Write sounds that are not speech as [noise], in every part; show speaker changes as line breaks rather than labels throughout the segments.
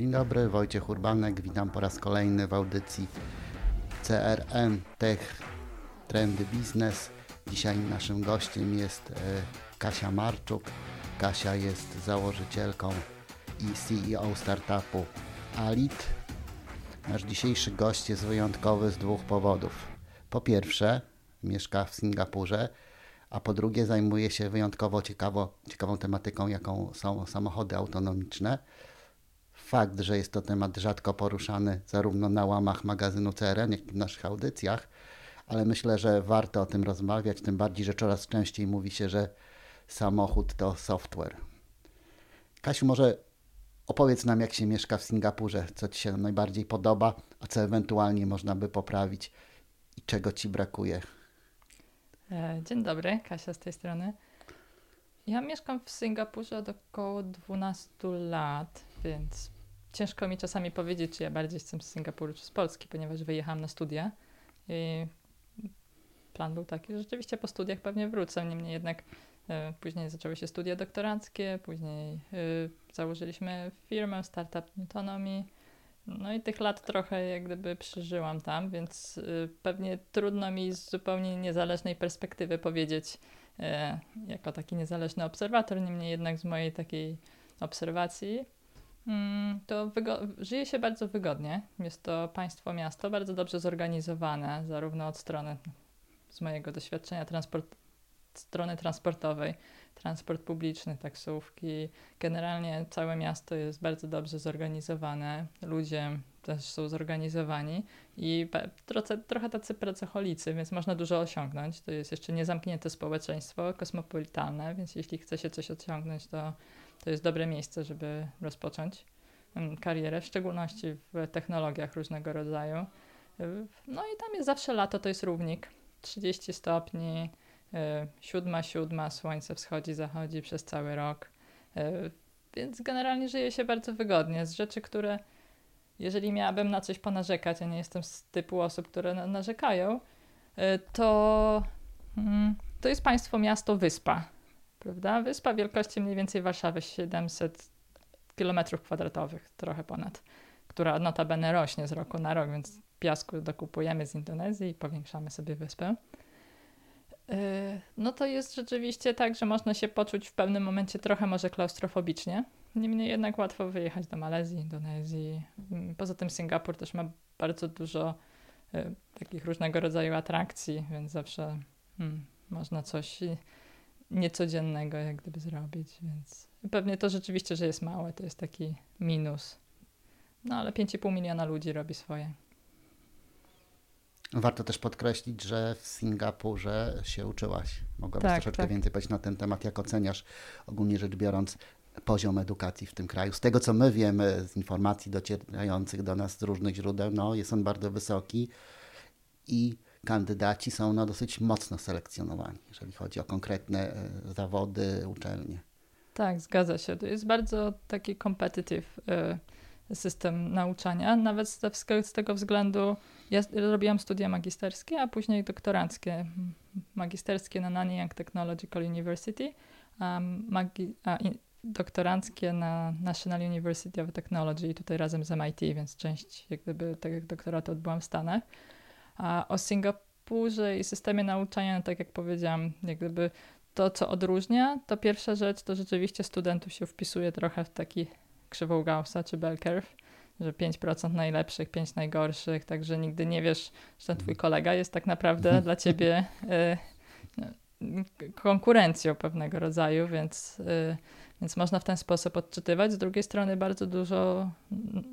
Dzień dobry, Wojciech Urbanek, witam po raz kolejny w audycji CRM Tech Trendy Biznes. Dzisiaj naszym gościem jest e, Kasia Marczuk. Kasia jest założycielką i CEO startupu Alit. Nasz dzisiejszy gość jest wyjątkowy z dwóch powodów. Po pierwsze, mieszka w Singapurze, a po drugie zajmuje się wyjątkowo ciekawo, ciekawą tematyką, jaką są samochody autonomiczne. Fakt, że jest to temat rzadko poruszany zarówno na łamach magazynu CRN, jak i w naszych audycjach, ale myślę, że warto o tym rozmawiać, tym bardziej, że coraz częściej mówi się, że samochód to software. Kasiu, może opowiedz nam, jak się mieszka w Singapurze, co Ci się najbardziej podoba, a co ewentualnie można by poprawić i czego Ci brakuje.
E, dzień dobry, Kasia z tej strony. Ja mieszkam w Singapurze od około 12 lat, więc ciężko mi czasami powiedzieć, czy ja bardziej jestem z Singapuru, czy z Polski, ponieważ wyjechałam na studia i plan był taki, że rzeczywiście po studiach pewnie wrócę. Niemniej jednak e, później zaczęły się studia doktoranckie, później e, założyliśmy firmę Startup Autonomy. No i tych lat trochę jak gdyby przeżyłam tam, więc y, pewnie trudno mi z zupełnie niezależnej perspektywy powiedzieć, y, jako taki niezależny obserwator, niemniej jednak z mojej takiej obserwacji, to żyje się bardzo wygodnie. Jest to państwo, miasto bardzo dobrze zorganizowane, zarówno od strony z mojego doświadczenia transport, strony transportowej, transport publiczny, taksówki. Generalnie całe miasto jest bardzo dobrze zorganizowane. Ludzie też są zorganizowani i trochę, trochę tacy pracocholicy, więc można dużo osiągnąć. To jest jeszcze niezamknięte społeczeństwo, kosmopolitalne, więc jeśli chce się coś osiągnąć, to, to jest dobre miejsce, żeby rozpocząć karierę, w szczególności w technologiach różnego rodzaju. No i tam jest zawsze lato, to jest równik. 30 stopni, E, siódma, siódma, słońce wschodzi, zachodzi przez cały rok. E, więc generalnie żyje się bardzo wygodnie. Z rzeczy, które jeżeli miałabym na coś ponarzekać, a nie jestem z typu osób, które na narzekają, e, to, mm, to jest państwo, miasto, wyspa. Prawda? Wyspa wielkości mniej więcej Warszawy 700 km kwadratowych, trochę ponad, która notabene rośnie z roku na rok, więc piasku dokupujemy z Indonezji i powiększamy sobie wyspę. Yy, no to jest rzeczywiście tak, że można się poczuć w pewnym momencie trochę może klaustrofobicznie. Niemniej jednak łatwo wyjechać do Malezji, Indonezji. Mm, poza tym Singapur też ma bardzo dużo y, takich różnego rodzaju atrakcji, więc zawsze hmm, można coś niecodziennego jak gdyby zrobić, więc pewnie to rzeczywiście, że jest małe, to jest taki minus. No ale 5,5 miliona ludzi robi swoje.
Warto też podkreślić, że w Singapurze się uczyłaś. Mogłabyś tak, troszeczkę tak. więcej powiedzieć na ten temat, jak oceniasz ogólnie rzecz biorąc poziom edukacji w tym kraju. Z tego, co my wiemy, z informacji docierających do nas z różnych źródeł, no, jest on bardzo wysoki i kandydaci są no, dosyć mocno selekcjonowani, jeżeli chodzi o konkretne e, zawody, uczelnie.
Tak, zgadza się. To jest bardzo taki competitive y, system nauczania, nawet z, tego względu, ja robiłam studia magisterskie, a później doktoranckie. Magisterskie na Nanyang Technological University, a, magi- a doktoranckie na National University of Technology tutaj razem z MIT, więc część jak gdyby tego doktoratu odbyłam w Stanach. A o Singapurze i systemie nauczania, no tak jak powiedziałam, jak gdyby to, co odróżnia, to pierwsza rzecz to rzeczywiście studentów się wpisuje trochę w taki krzywą Gaussa czy bell curve że 5% najlepszych, 5 najgorszych, także nigdy nie wiesz, że ten twój kolega jest tak naprawdę dla [laughs] ciebie y, konkurencją pewnego rodzaju, więc, y, więc można w ten sposób odczytywać. Z drugiej strony bardzo dużo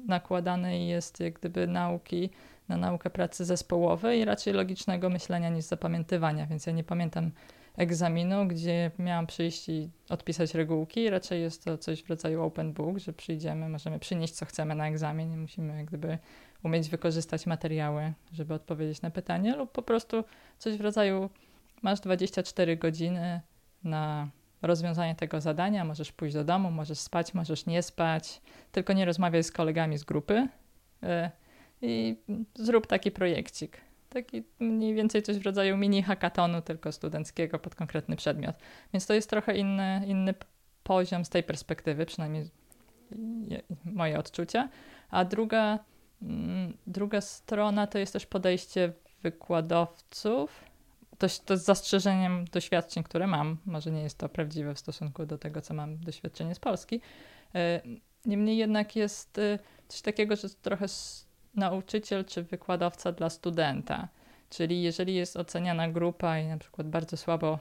nakładanej jest jak gdyby nauki na naukę pracy zespołowej i raczej logicznego myślenia niż zapamiętywania, więc ja nie pamiętam egzaminu, gdzie miałam przyjść i odpisać regułki. Raczej jest to coś w rodzaju open book, że przyjdziemy, możemy przynieść co chcemy na egzamin musimy gdyby umieć wykorzystać materiały, żeby odpowiedzieć na pytanie lub po prostu coś w rodzaju masz 24 godziny na rozwiązanie tego zadania, możesz pójść do domu, możesz spać, możesz nie spać, tylko nie rozmawiaj z kolegami z grupy yy, i zrób taki projekcik. Taki mniej więcej coś w rodzaju mini hackatonu, tylko studenckiego pod konkretny przedmiot. Więc to jest trochę inny, inny poziom z tej perspektywy, przynajmniej moje odczucia. A druga, mm, druga strona to jest też podejście wykładowców. To, to z zastrzeżeniem doświadczeń, które mam. Może nie jest to prawdziwe w stosunku do tego, co mam doświadczenie z Polski. E, niemniej jednak jest e, coś takiego, że trochę nauczyciel czy wykładowca dla studenta. Czyli jeżeli jest oceniana grupa i na przykład bardzo słabo,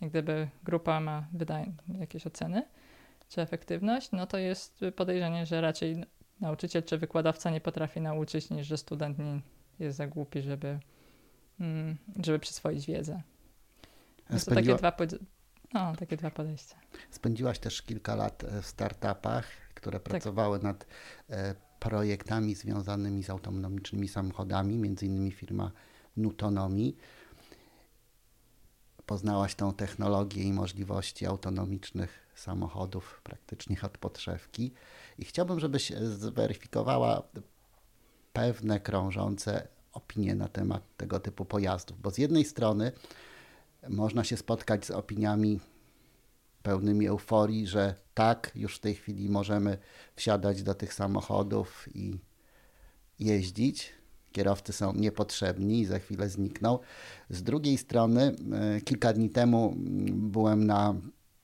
jak gdyby grupa ma wydaje jakieś oceny, czy efektywność, no to jest podejrzenie, że raczej nauczyciel czy wykładowca nie potrafi nauczyć, niż że student nie jest za głupi, żeby, mm, żeby przyswoić wiedzę. Spędziła... To takie dwa, no, takie dwa podejścia.
Spędziłaś też kilka lat e, w startupach, które tak. pracowały nad e, projektami związanymi z autonomicznymi samochodami, między innymi firma Nutonomi. Poznałaś tą technologię i możliwości autonomicznych samochodów praktycznie od podszewki. I chciałbym, żebyś zweryfikowała pewne krążące opinie na temat tego typu pojazdów, bo z jednej strony można się spotkać z opiniami pełnymi euforii, że tak, już w tej chwili możemy wsiadać do tych samochodów i jeździć. Kierowcy są niepotrzebni i za chwilę znikną. Z drugiej strony, e, kilka dni temu byłem na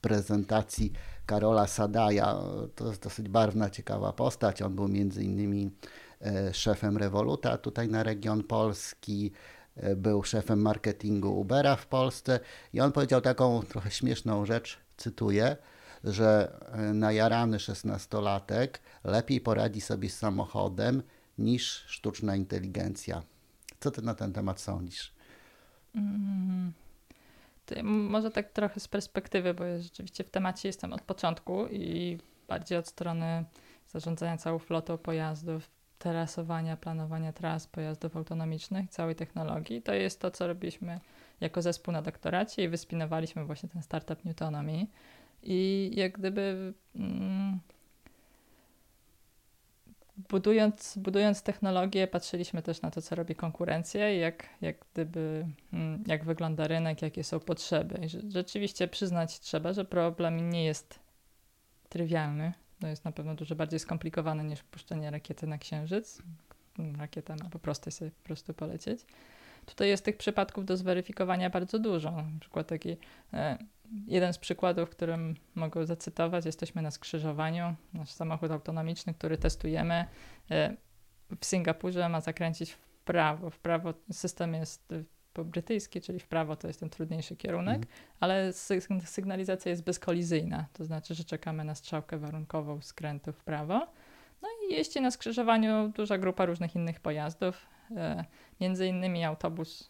prezentacji Karola Sadaja. To jest dosyć barwna, ciekawa postać. On był między innymi e, szefem Revoluta tutaj na region Polski, e, był szefem marketingu Ubera w Polsce i on powiedział taką trochę śmieszną rzecz, cytuję, że e, najarany szesnastolatek lepiej poradzi sobie z samochodem niż sztuczna inteligencja. Co ty na ten temat sądzisz? Mm,
może tak trochę z perspektywy, bo ja rzeczywiście w temacie jestem od początku i bardziej od strony zarządzania całą flotą pojazdów, terasowania, planowania tras pojazdów autonomicznych, całej technologii. To jest to, co robiliśmy jako zespół na doktoracie i wyspinowaliśmy właśnie ten startup Newtonomy. I jak gdyby mm, budując, budując technologię, patrzyliśmy też na to, co robi konkurencja i jak, jak gdyby, mm, jak wygląda rynek, jakie są potrzeby. I rzeczywiście przyznać trzeba, że problem nie jest trywialny. To jest na pewno dużo bardziej skomplikowane niż puszczenie rakiety na księżyc. Rakieta ma po prostu sobie po prostu polecieć. Tutaj jest tych przypadków do zweryfikowania bardzo dużo. Na przykład taki e, jeden z przykładów, którym mogę zacytować, jesteśmy na skrzyżowaniu. Nasz samochód autonomiczny, który testujemy e, w Singapurze ma zakręcić w prawo. W prawo system jest e, brytyjski, czyli w prawo to jest ten trudniejszy kierunek, mm. ale sygnalizacja jest bezkolizyjna, to znaczy, że czekamy na strzałkę warunkową skrętu w prawo. No i jeździ na skrzyżowaniu duża grupa różnych innych pojazdów, między innymi autobus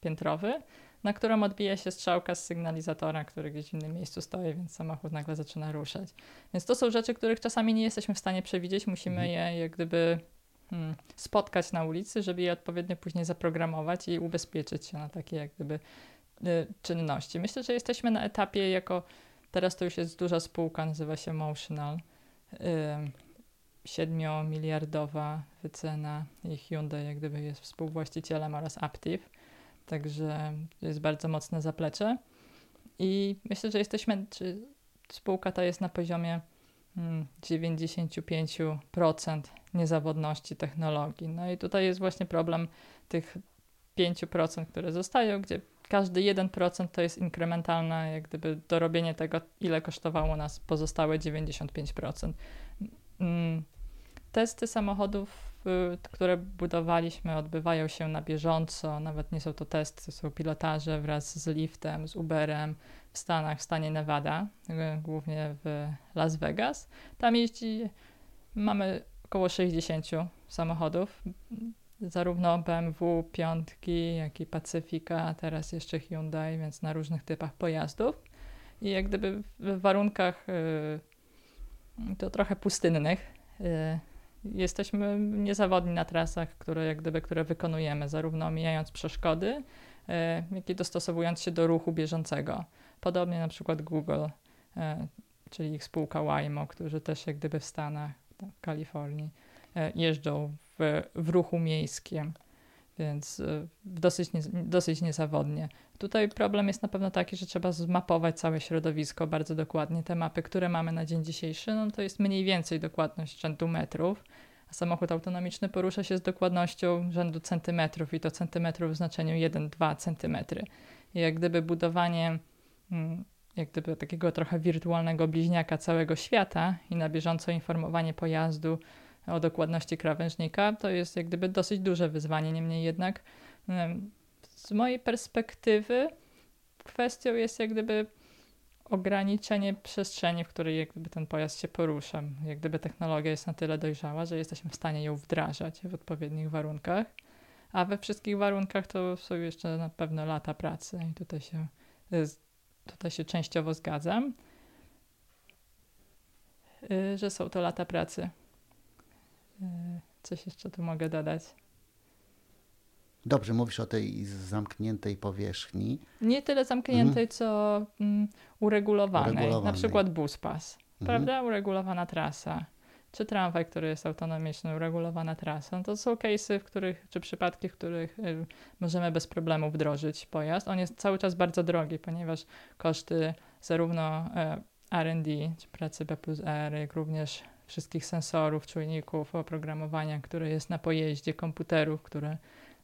piętrowy, na którym odbija się strzałka z sygnalizatora, który gdzieś w innym miejscu stoi, więc samochód nagle zaczyna ruszać. Więc to są rzeczy, których czasami nie jesteśmy w stanie przewidzieć, musimy mhm. je jak gdyby hmm, spotkać na ulicy, żeby je odpowiednio później zaprogramować i ubezpieczyć się na takie jak gdyby y, czynności. Myślę, że jesteśmy na etapie jako, teraz to już jest duża spółka, nazywa się Motional, y, 7-miliardowa wycena i Hyundai jak gdyby jest współwłaścicielem oraz Aptiv, także jest bardzo mocne zaplecze i myślę, że jesteśmy, czy spółka ta jest na poziomie 95% hmm, niezawodności technologii. No i tutaj jest właśnie problem tych 5%, które zostają, gdzie każdy 1% to jest inkrementalne, jak gdyby dorobienie tego, ile kosztowało nas pozostałe 95%. Testy samochodów, y, które budowaliśmy, odbywają się na bieżąco. Nawet nie są to testy, to są pilotaże wraz z liftem, z Uberem w Stanach, w stanie Nevada, y, głównie w Las Vegas. Tam jeździ, mamy około 60 samochodów, zarówno BMW, piątki, jak i Pacyfika, teraz jeszcze Hyundai, więc na różnych typach pojazdów. I jak gdyby w warunkach y, to trochę pustynnych, jesteśmy niezawodni na trasach, które, jak gdyby, które wykonujemy, zarówno omijając przeszkody, e, jak i dostosowując się do ruchu bieżącego. Podobnie na przykład Google, e, czyli ich spółka Waymo, którzy też jak gdyby w Stanach, w Kalifornii, e, jeżdżą w, w ruchu miejskim. Więc y, dosyć, dosyć niezawodnie. Tutaj problem jest na pewno taki, że trzeba zmapować całe środowisko bardzo dokładnie. Te mapy, które mamy na dzień dzisiejszy, no to jest mniej więcej dokładność rzędu metrów, a samochód autonomiczny porusza się z dokładnością rzędu centymetrów i to centymetrów w znaczeniu 1-2 centymetry. I jak gdyby budowanie mm, jak gdyby takiego trochę wirtualnego bliźniaka całego świata i na bieżąco informowanie pojazdu o dokładności krawężnika, to jest jak gdyby dosyć duże wyzwanie. Niemniej jednak z mojej perspektywy kwestią jest jak gdyby ograniczenie przestrzeni, w której jak gdyby ten pojazd się porusza. Jak gdyby technologia jest na tyle dojrzała, że jesteśmy w stanie ją wdrażać w odpowiednich warunkach, a we wszystkich warunkach to są jeszcze na pewno lata pracy i tutaj się, tutaj się częściowo zgadzam, y, że są to lata pracy. Y, coś jeszcze tu mogę dodać.
Dobrze, mówisz o tej zamkniętej powierzchni.
Nie tyle zamkniętej, mhm. co mm, uregulowanej. uregulowanej. Na przykład bus pas, mhm. prawda? Uregulowana trasa. Czy tramwaj, który jest autonomiczny, uregulowana trasa. No to są case'y, w których, czy przypadki, w których y, możemy bez problemu wdrożyć pojazd. On jest cały czas bardzo drogi, ponieważ koszty zarówno y, R&D, czy pracy B plus R, jak również wszystkich sensorów, czujników, oprogramowania, które jest na pojeździe, komputerów, które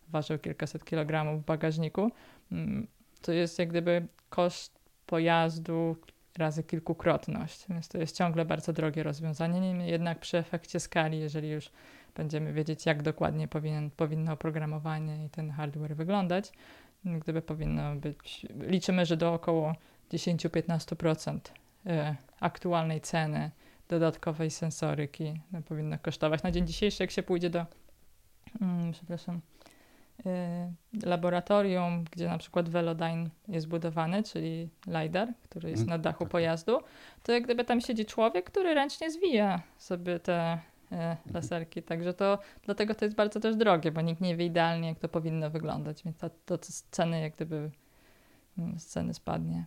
ważył kilkaset kilogramów w bagażniku, mm, to jest jak gdyby koszt pojazdu razy kilkukrotność, więc to jest ciągle bardzo drogie rozwiązanie. Niemniej jednak przy efekcie skali, jeżeli już będziemy wiedzieć, jak dokładnie powinien, powinno oprogramowanie i ten hardware wyglądać, gdyby powinno być, liczymy, że do około 10-15% e, aktualnej ceny dodatkowej sensoryki no, powinno kosztować. Na dzień dzisiejszy, jak się pójdzie do, mm, przepraszam, y, laboratorium, gdzie na przykład Velodyne jest budowany, czyli LiDAR, który jest mhm. na dachu tak, tak. pojazdu, to jak gdyby tam siedzi człowiek, który ręcznie zwija sobie te y, laserki, także to dlatego to jest bardzo też drogie, bo nikt nie wie idealnie, jak to powinno wyglądać, więc to, to z ceny jak gdyby mm, z ceny spadnie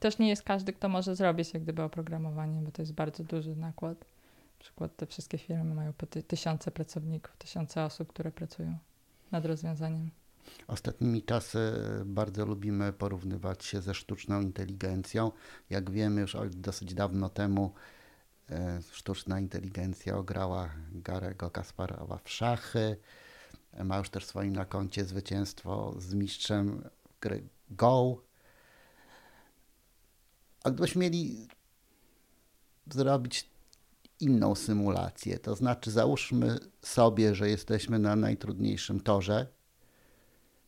też nie jest każdy, kto może zrobić jak gdyby oprogramowanie, bo to jest bardzo duży nakład. Na przykład te wszystkie firmy mają po ty tysiące pracowników, tysiące osób, które pracują nad rozwiązaniem.
Ostatnimi czasy bardzo lubimy porównywać się ze sztuczną inteligencją. Jak wiemy, już dosyć dawno temu e, sztuczna inteligencja ograła Garego Kasparowa w szachy. Ma już też swoim na koncie zwycięstwo z mistrzem gry Go a gdybyśmy mieli zrobić inną symulację, to znaczy załóżmy sobie, że jesteśmy na najtrudniejszym torze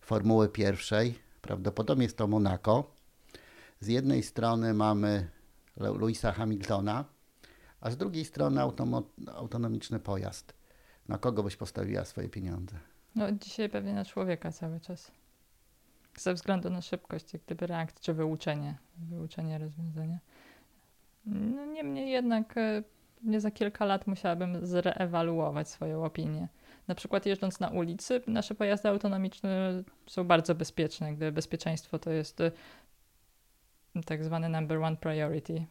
Formuły pierwszej, prawdopodobnie jest to Monaco. Z jednej strony mamy Louisa Hamiltona, a z drugiej strony autonomiczny pojazd. Na kogo byś postawiła swoje pieniądze?
No dzisiaj pewnie na człowieka cały czas ze względu na szybkość jak gdyby reakcji, czy wyuczenie, wyuczenie rozwiązania. No, niemniej jednak e, nie za kilka lat musiałabym zreewaluować swoją opinię. Na przykład jeżdżąc na ulicy, nasze pojazdy autonomiczne są bardzo bezpieczne, gdy bezpieczeństwo to jest e, tak zwany number one priority.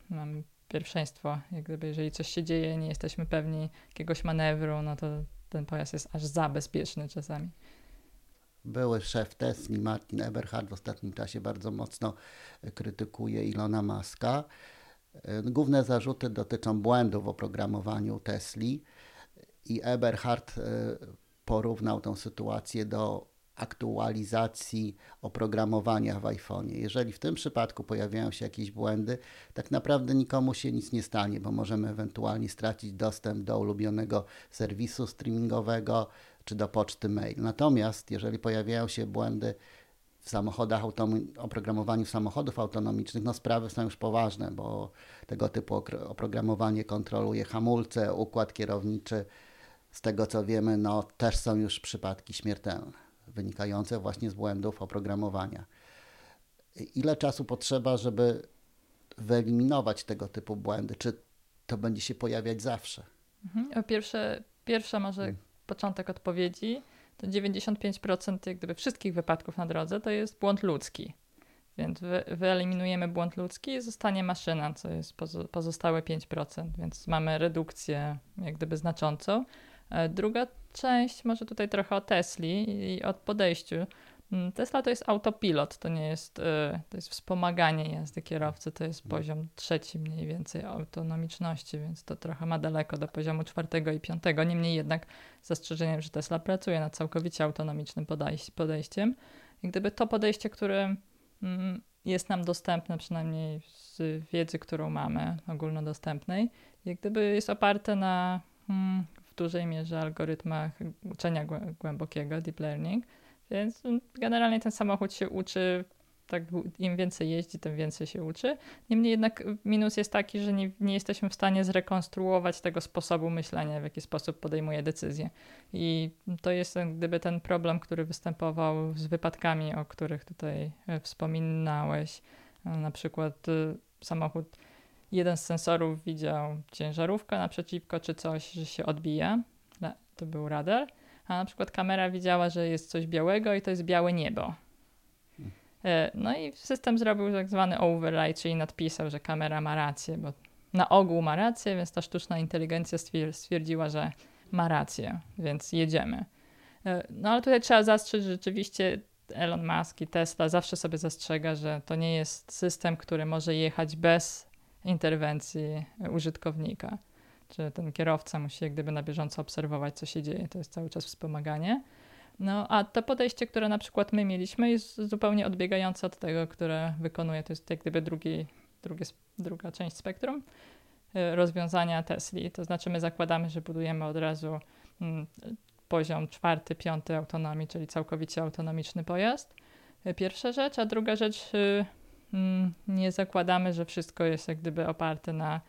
Pierwszeństwo, jak gdyby jeżeli coś się dzieje, nie jesteśmy pewni jakiegoś manewru, no to ten pojazd jest aż za bezpieczny czasami.
Były szef Tesla, Martin Eberhard w ostatnim czasie bardzo mocno krytykuje Ilona Maska. Główne zarzuty dotyczą błędów w oprogramowaniu Tesli i Eberhard e, porównał tę sytuację do aktualizacji oprogramowania w iPhone'ie. Jeżeli w tym przypadku pojawiają się jakieś błędy, tak naprawdę nikomu się nic nie stanie, bo możemy ewentualnie stracić dostęp do ulubionego serwisu streamingowego, czy do poczty mail. Natomiast jeżeli pojawiają się błędy w samochodach, oprogramowaniu samochodów autonomicznych, no sprawy są już poważne, bo tego typu oprogramowanie kontroluje hamulce, układ kierowniczy. Z tego co wiemy, no też są już przypadki śmiertelne, wynikające właśnie z błędów oprogramowania. Ile czasu potrzeba, żeby wyeliminować tego typu błędy? Czy to będzie się pojawiać zawsze?
Mhm. Pierwsze, pierwsza może hmm początek odpowiedzi, to 95% jak gdyby wszystkich wypadków na drodze to jest błąd ludzki. Więc wy, wyeliminujemy błąd ludzki i zostanie maszyna, co jest pozostałe 5%, więc mamy redukcję jak gdyby znaczącą. E, druga część, może tutaj trochę o Tesli i od podejściu. Mm, Tesla to jest autopilot, to nie jest, e, to jest wspomaganie jazdy kierowcy, to jest poziom trzeci mniej więcej autonomiczności, więc to trochę ma daleko do poziomu czwartego i piątego. Niemniej jednak z zastrzeżeniem, że Tesla pracuje nad całkowicie autonomicznym podejściem. I gdyby to podejście, które mm, jest nam dostępne, przynajmniej z wiedzy, którą mamy, ogólnodostępnej, jak gdyby jest oparte na mm, w dużej mierze algorytmach uczenia głębokiego, deep learning, więc generalnie ten samochód się uczy tak im więcej jeździ, tym więcej się uczy. Niemniej jednak minus jest taki, że nie, nie, jesteśmy w stanie zrekonstruować tego sposobu myślenia, w jaki sposób podejmuje decyzje. I to jest gdyby ten problem, który występował z wypadkami, o których tutaj e, wspominałeś. E, na przykład e, samochód, jeden z sensorów widział ciężarówkę naprzeciwko, czy coś, że się odbija. To był radar. A na przykład kamera widziała, że jest coś białego i to jest białe niebo E, no i system zrobił tak zwany override, czyli nadpisał, że kamera ma rację, bo na ogół ma rację, więc ta sztuczna inteligencja stwierdziła, że ma rację, więc jedziemy. E, no ale tutaj trzeba zastrzec, że rzeczywiście Elon Musk i Tesla zawsze sobie zastrzega, że to nie jest system, który może jechać bez interwencji użytkownika. Czy ten kierowca musi jak gdyby na bieżąco obserwować, co się dzieje. To jest cały czas wspomaganie. No, a to podejście, które na przykład my mieliśmy, jest zupełnie odbiegające od tego, które wykonuje. To jest jak gdyby drugi, drugi, druga część spektrum y, rozwiązania Tesli. To znaczy, my zakładamy, że budujemy od razu mm, poziom czwarty, piąty autonomii, czyli całkowicie autonomiczny pojazd. Y, pierwsza rzecz, a druga rzecz, y, mm, nie zakładamy, że wszystko jest jak gdyby oparte na,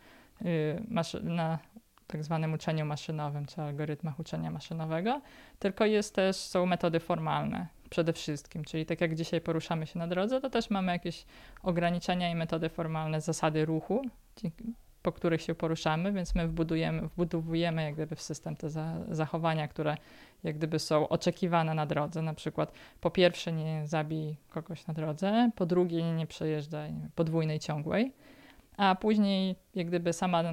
na tak zwanym uczeniu maszynowym, czy algorytmach uczenia maszynowego, tylko jest też, są metody formalne przede wszystkim, czyli tak jak dzisiaj poruszamy się na drodze, to też mamy jakieś ograniczenia i metody formalne, zasady ruchu, po których się poruszamy, więc my wbudujemy, wbudowujemy jak gdyby w system te za, zachowania, które jak gdyby są oczekiwane na drodze, na przykład po pierwsze nie zabij kogoś na drodze, po drugie nie przejeżdżaj podwójnej ciągłej, a później jak gdyby sama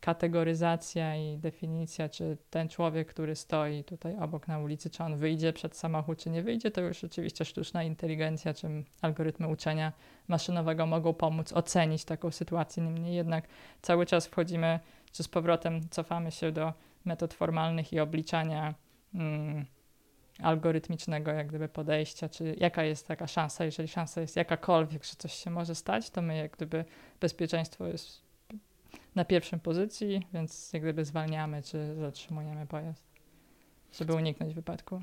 kategoryzacja i definicja, czy ten człowiek, który stoi tutaj obok na ulicy, czy on wyjdzie przed samochód, czy nie wyjdzie, to już oczywiście sztuczna inteligencja, czy algorytmy uczenia maszynowego mogą pomóc ocenić taką sytuację. Niemniej jednak cały czas wchodzimy, czy z powrotem cofamy się do metod formalnych i obliczania mm, algorytmicznego jak gdyby podejścia, czy jaka jest taka szansa, jeżeli szansa jest jakakolwiek, że coś się może stać, to my jak gdyby bezpieczeństwo jest na pierwszym pozycji, więc jak gdyby zwalniamy czy zatrzymujemy pojazd, żeby uniknąć wypadku.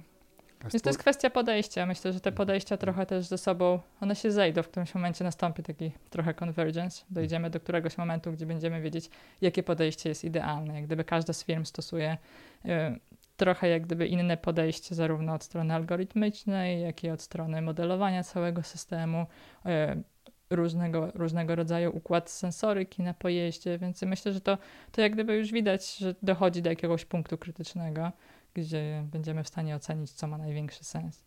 Więc to jest kwestia podejścia. Myślę, że te podejścia trochę też ze sobą, one się zejdą, w którymś momencie nastąpi taki trochę convergence. Dojdziemy do któregoś momentu, gdzie będziemy wiedzieć, jakie podejście jest idealne. Jak gdyby każda z firm stosuje y, trochę jak gdyby inne podejście, zarówno od strony algorytmicznej, jak i od strony modelowania całego systemu. Y, różnego, różnego rodzaju układ sensoryki na pojeździe, więc myślę, że to, to jak gdyby już widać, że dochodzi do jakiegoś punktu krytycznego, gdzie będziemy w stanie ocenić, co ma największy sens.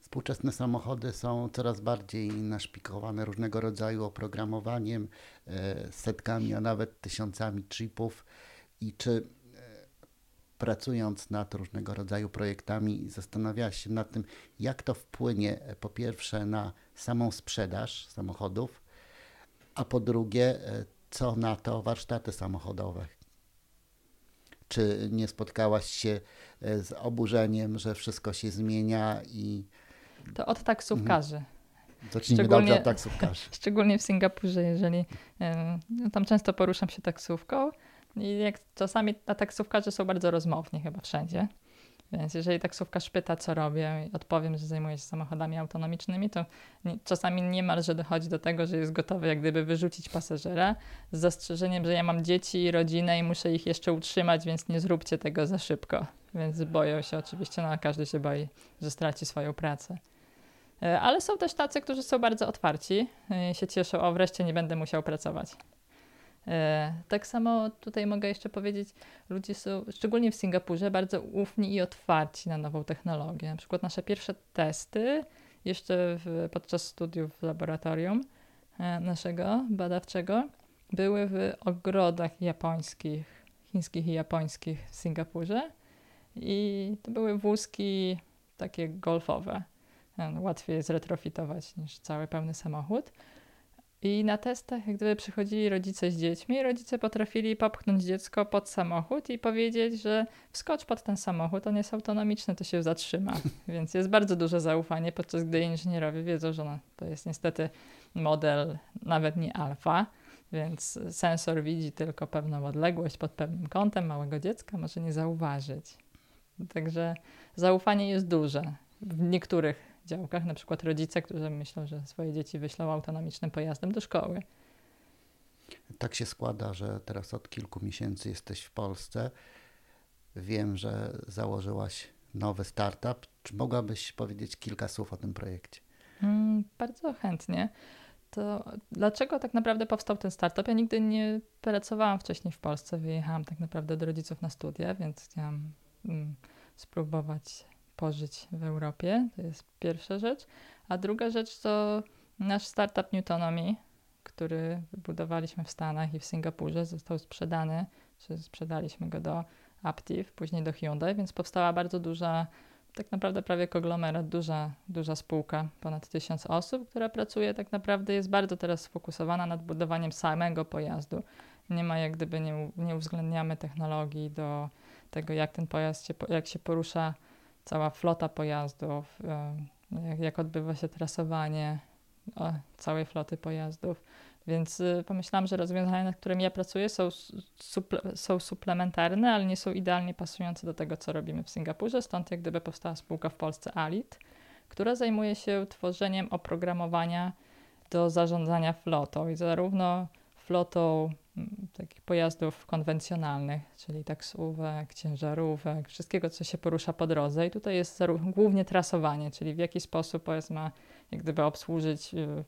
Współczesne samochody są coraz bardziej naszpikowane różnego rodzaju oprogramowaniem, e, setkami, a nawet tysiącami chipów. I czy pracując nad różnego rodzaju projektami, zastanawiałaś się nad tym, jak to wpłynie e, po pierwsze na samą sprzedaż samochodów, a po drugie, e, co na to warsztaty samochodowe. Czy nie spotkałaś się e, z oburzeniem, że wszystko się zmienia i.
To od taksówkarzy. Mhm.
Zacznijmy dobrze od taksówkarzy. [laughs]
Szczególnie w Singapurze, jeżeli no, tam często poruszam się taksówką, i jak czasami na taksówkarze są bardzo rozmowni chyba wszędzie. Więc jeżeli taksówkarz pyta, co robię i odpowiem, że zajmuję się samochodami autonomicznymi, to nie, czasami niemalże dochodzi do tego, że jest gotowy jak gdyby wyrzucić pasażera z zastrzeżeniem, że ja mam dzieci i rodzinę i muszę ich jeszcze utrzymać, więc nie zróbcie tego za szybko. Więc boją się oczywiście, no a każdy się boi, że straci swoją pracę. E, ale są też tacy, którzy są bardzo otwarci e, się cieszą, o wreszcie nie będę musiał pracować. E, tak samo tutaj mogę jeszcze powiedzieć, ludzie są, szczególnie w Singapurze, bardzo ufni i otwarci na nową technologię. Na przykład nasze pierwsze testy, jeszcze w, podczas studiów w laboratorium e, naszego badawczego, były w ogrodach japońskich, chińskich i japońskich w Singapurze. I to były wózki takie golfowe. E, łatwiej jest retrofitować niż cały pełny samochód. I na testach, jak gdyby przychodzili rodzice z dziećmi, rodzice potrafili popchnąć dziecko pod samochód i powiedzieć, że wskocz pod ten samochód, on jest autonomiczny, to się zatrzyma. [laughs] Więc jest bardzo duże zaufanie, podczas gdy inżynierowie wiedzą, że no, to jest niestety model nawet nie alfa, więc sensor widzi tylko pewną odległość pod pewnym kątem małego dziecka, może nie zauważyć. Także zaufanie jest duże. W niektórych działkach, na przykład rodzice, którzy myślą, że swoje dzieci wyślą autonomicznym pojazdem do szkoły.
Tak się składa, że teraz od kilku miesięcy jesteś w Polsce. Wiem, że założyłaś nowy startup. Czy mogłabyś powiedzieć kilka słów o tym projekcie?
Mm, bardzo chętnie. To dlaczego tak naprawdę powstał ten startup? Ja nigdy nie pracowałam wcześniej w Polsce. Wyjechałam tak naprawdę do rodziców na studia, więc chciałam mm, spróbować pożyć w Europie. To jest pierwsza rzecz. A druga rzecz to nasz startup Newtonomy, który wybudowaliśmy w Stanach i w Singapurze, został sprzedany, czy sprzedaliśmy go do Aptiv, później do Hyundai, więc powstała bardzo duża, tak naprawdę prawie konglomerat, duża, duża spółka, ponad tysiąc osób, która pracuje, tak naprawdę jest bardzo teraz sfokusowana nad budowaniem samego pojazdu. Nie ma jak gdyby, nie, nie uwzględniamy technologii do tego, jak ten pojazd się, jak się porusza cała flota pojazdów, e, jak, jak odbywa się trasowanie całej floty pojazdów. Więc y, pomyślałam, że rozwiązania, nad którymi ja pracuję, są, suple, są suplementarne, ale nie są idealnie pasujące do tego, co robimy w Singapurze. Stąd jak gdyby powstała spółka w Polsce Alit, która zajmuje się tworzeniem oprogramowania do zarządzania flotą i zarówno flotą takich pojazdów konwencjonalnych, czyli taksówek, ciężarówek, wszystkiego, co się porusza po drodze. I tutaj jest głównie trasowanie, czyli w jaki sposób pojazd ma jak gdyby obsłużyć y,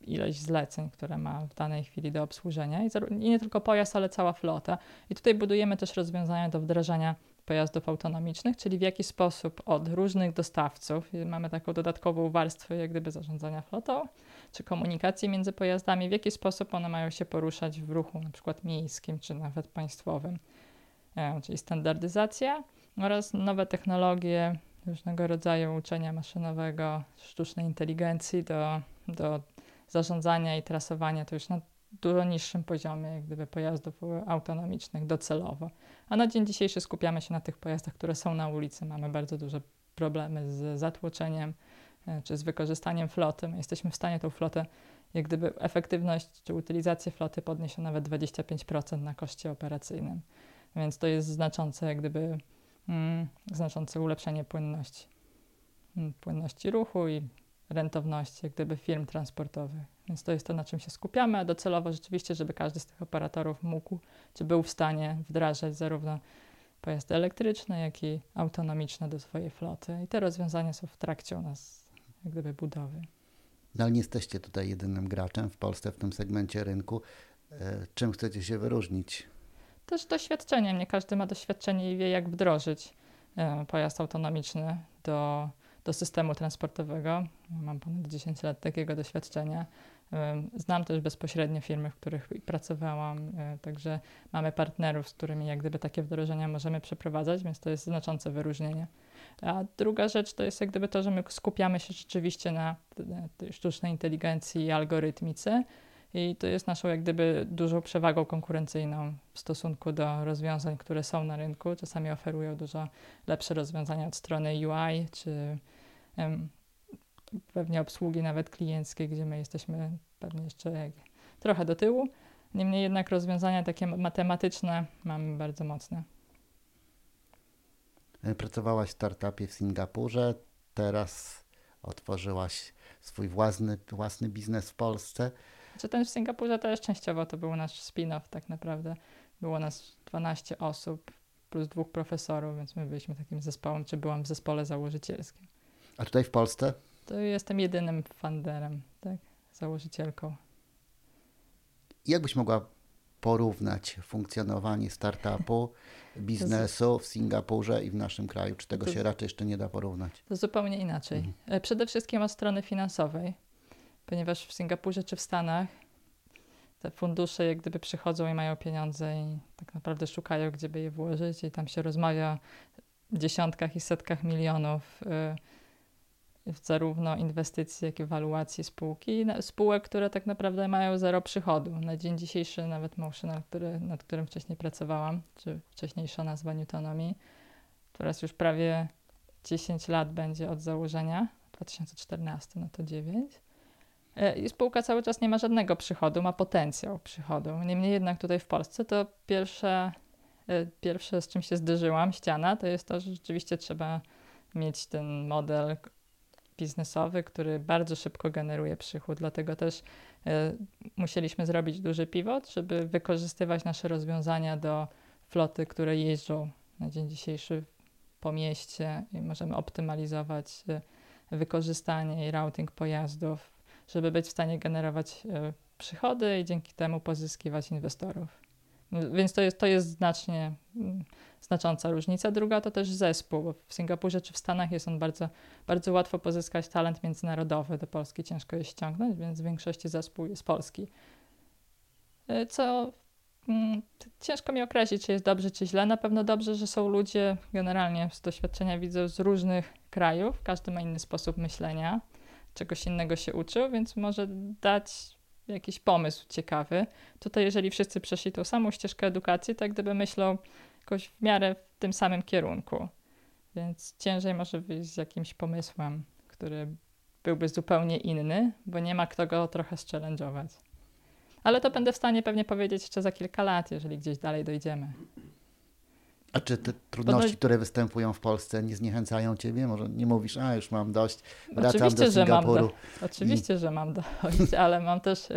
ilość zleceń, które ma w danej chwili do obsłużenia. I, nie tylko pojazd, ale cała flota. I tutaj budujemy też rozwiązania do wdrażania pojazdów autonomicznych, czyli w jaki sposób od różnych dostawców, mamy taką dodatkową warstwę jak gdyby zarządzania flotą, czy komunikacji między pojazdami, w jaki sposób one mają się poruszać w ruchu na przykład miejskim, czy nawet państwowym, e, czyli standardyzacja oraz nowe technologie różnego rodzaju uczenia maszynowego, sztucznej inteligencji do, do zarządzania i trasowania, to już na dużo niższym poziomie jak gdyby pojazdów autonomicznych docelowo. A na dzień dzisiejszy skupiamy się na tych pojazdach, które są na ulicy. Mamy bardzo duże problemy z zatłoczeniem czy z wykorzystaniem floty. My jesteśmy w stanie tą flotę, jak gdyby efektywność czy utylizację floty podnieść o nawet 25% na koszcie operacyjnym. Więc to jest znaczące, jak gdyby mm, znaczące ulepszenie płynności, mm, płynności ruchu i rentowności jak gdyby firm transportowych. Więc to jest to, na czym się skupiamy, a docelowo rzeczywiście, żeby każdy z tych operatorów mógł, czy był w stanie wdrażać zarówno pojazdy elektryczne, jak i autonomiczne do swojej floty. I te rozwiązania są w trakcie u nas jak gdyby budowy.
No ale nie jesteście tutaj jedynym graczem w Polsce w tym segmencie rynku. E, czym chcecie się wyróżnić?
Też doświadczeniem. Nie każdy ma doświadczenie i wie, jak wdrożyć e, pojazd autonomiczny do, do systemu transportowego. Mam ponad 10 lat takiego doświadczenia. Znam też bezpośrednio firmy, w których pracowałam, e, także mamy partnerów, z którymi jak gdyby takie wdrożenia możemy przeprowadzać, więc to jest znaczące wyróżnienie. A druga rzecz to jest jak gdyby to, że my skupiamy się rzeczywiście na sztucznej inteligencji i algorytmice i to jest naszą jak gdyby dużą przewagą konkurencyjną w stosunku do rozwiązań, które są na rynku. Czasami oferują dużo lepsze rozwiązania od strony UI czy pewnie obsługi nawet klienckiej, gdzie my jesteśmy pewnie jeszcze trochę do tyłu. Niemniej jednak rozwiązania takie matematyczne mamy bardzo mocne.
E, pracowałaś w startupie w Singapurze, teraz otworzyłaś swój własny, własny biznes w Polsce.
Czy ten w Singapurze też częściowo to był nasz spin-off tak naprawdę. Było nas 12 osób plus dwóch profesorów, więc my byliśmy takim zespołem, czy byłam w zespole założycielskim.
A tutaj w Polsce?
To jestem jedynym funderem, tak, założycielką.
Jak byś mogła porównać funkcjonowanie startupu, [laughs] biznesu w Singapurze i w naszym kraju? Czy tego to, się raczej jeszcze nie da porównać?
To zupełnie inaczej. Mhm. E, przede wszystkim od strony finansowej, ponieważ w Singapurze czy w Stanach te fundusze jak gdyby przychodzą i mają pieniądze i tak naprawdę szukają, gdzie by je włożyć i tam się rozmawia w dziesiątkach i setkach milionów y, w zarówno inwestycji, jak i ewaluacji spółki. Spółek, które tak naprawdę mają zero przychodu. Na dzień dzisiejszy nawet Motional, który, nad którym wcześniej pracowałam, czy wcześniejsza nazwa Newtonomii, teraz już prawie 10 lat będzie od założenia, 2014, no to 9. E, I spółka cały czas nie ma żadnego przychodu, ma potencjał przychodu. Niemniej jednak tutaj w Polsce to pierwsze, e, pierwsze z czym się zderzyłam, ściana, to jest to, że rzeczywiście trzeba mieć ten model biznesowy, który bardzo szybko generuje przychód. Dlatego też e, musieliśmy zrobić duży pivot, żeby wykorzystywać nasze rozwiązania do floty, które jeżdżą na dzień dzisiejszy po mieście i możemy optymalizować e, wykorzystanie i routing pojazdów, żeby być w stanie generować e, przychody i dzięki temu pozyskiwać inwestorów. Więc to jest, to jest znacznie znacząca różnica. Druga to też zespół, bo w Singapurze czy w Stanach jest on bardzo, bardzo łatwo pozyskać talent międzynarodowy. Do Polski ciężko jest ściągnąć, więc w większości zespół jest polski. E, Co mm, ciężko mi określić, czy jest dobrze, czy źle. Na pewno dobrze, że są ludzie, generalnie z doświadczenia widzę, z różnych krajów. Każdy ma inny sposób myślenia, czegoś innego się uczył, więc może dać jakiś pomysł ciekawy. Tutaj, jeżeli wszyscy przeszli tą samą ścieżkę edukacji, tak gdyby myślą jakoś w miarę w tym samym kierunku. Więc ciężej może wyjść z jakimś pomysłem, który byłby zupełnie inny, bo nie ma kto go trochę zchallenge'ować. Ale to będę w stanie pewnie powiedzieć jeszcze za kilka lat, jeżeli gdzieś dalej dojdziemy.
A czy te trudności, które występują w Polsce, nie zniechęcają ciebie? Może nie mówisz, a już mam dość, wracam
Oczywiście,
do
że mam
Singapuru.
do- Oczywiście, że mam dość, ale mam też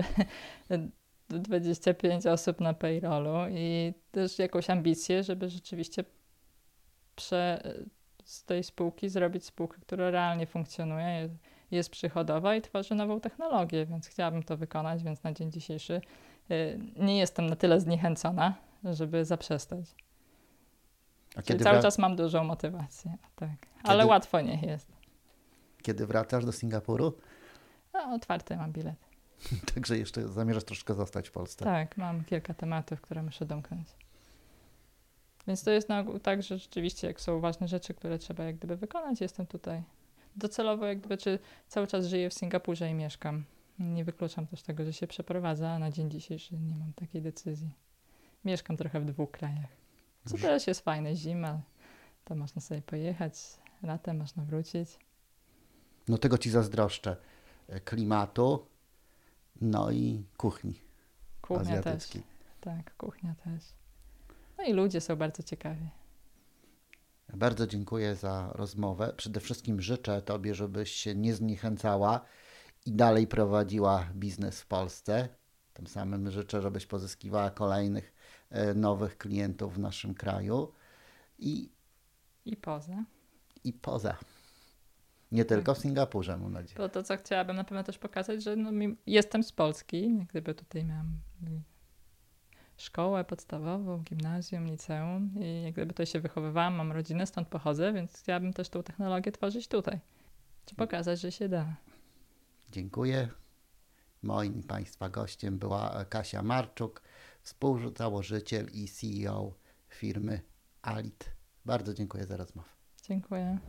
25 osób na payrollu i też jakąś ambicję, żeby rzeczywiście prze, z tej spółki zrobić spółkę, która realnie funkcjonuje, jest, przychodowa i tworzy nową technologię, więc chciałabym to wykonać, więc na dzień dzisiejszy y, nie jestem na tyle zniechęcona, żeby zaprzestać.
A
Czyli
kiedy,
cały czas mam dużą motywację, tak. Ale
Kiedy-
łatwo nie jest.
kiedy wracasz do Singapuru?
A, otwarty mam bilet. [laughs]
Także jeszcze zamierzasz troszkę zostać w Polsce.
Tak, mam kilka tematów, które muszę domknąć. Więc to jest na ogół tak, że rzeczywiście jak są ważne rzeczy, które trzeba jak gdyby wykonać, jestem tutaj. Docelowo jak gdyby, czy cały czas żyję w Singapurze i mieszkam. Nie wykluczam też tego, że się przeprowadzę, a na dzień dzisiejszy nie mam takiej decyzji. Mieszkam trochę w dwóch krajach. Co też jest fajne, zima, to można sobie pojechać, latem można wrócić.
No tego ci zazdroszczę. E, Klimatu, no i kuchni
Kuchnia też. Tak, kuchnia też. No i ludzie są bardzo ciekawi.
Bardzo dziękuję za rozmowę. Przede wszystkim życzę Tobie, żebyś się nie zniechęcała i dalej prowadziła biznes w Polsce. Tym samym życzę, żebyś pozyskiwała kolejnych nowych klientów w naszym kraju i,
I poza.
i poza. Nie tylko w Singapurze, mam nadzieję.
To, to co chciałabym na pewno też pokazać, że no, jestem z Polski, gdyby tutaj miałam y, szkołę podstawową, gimnazjum, liceum i jak gdyby tutaj się wychowywałam, mam rodzinę, stąd pochodzę, więc chciałabym też tą technologię tworzyć tutaj. Czy pokazać, że się da.
Dziękuję. Moim Państwa gościem była Kasia Marczuk, współzałożyciel i CEO firmy Alit. Bardzo dziękuję za rozmowę.
Dziękuję.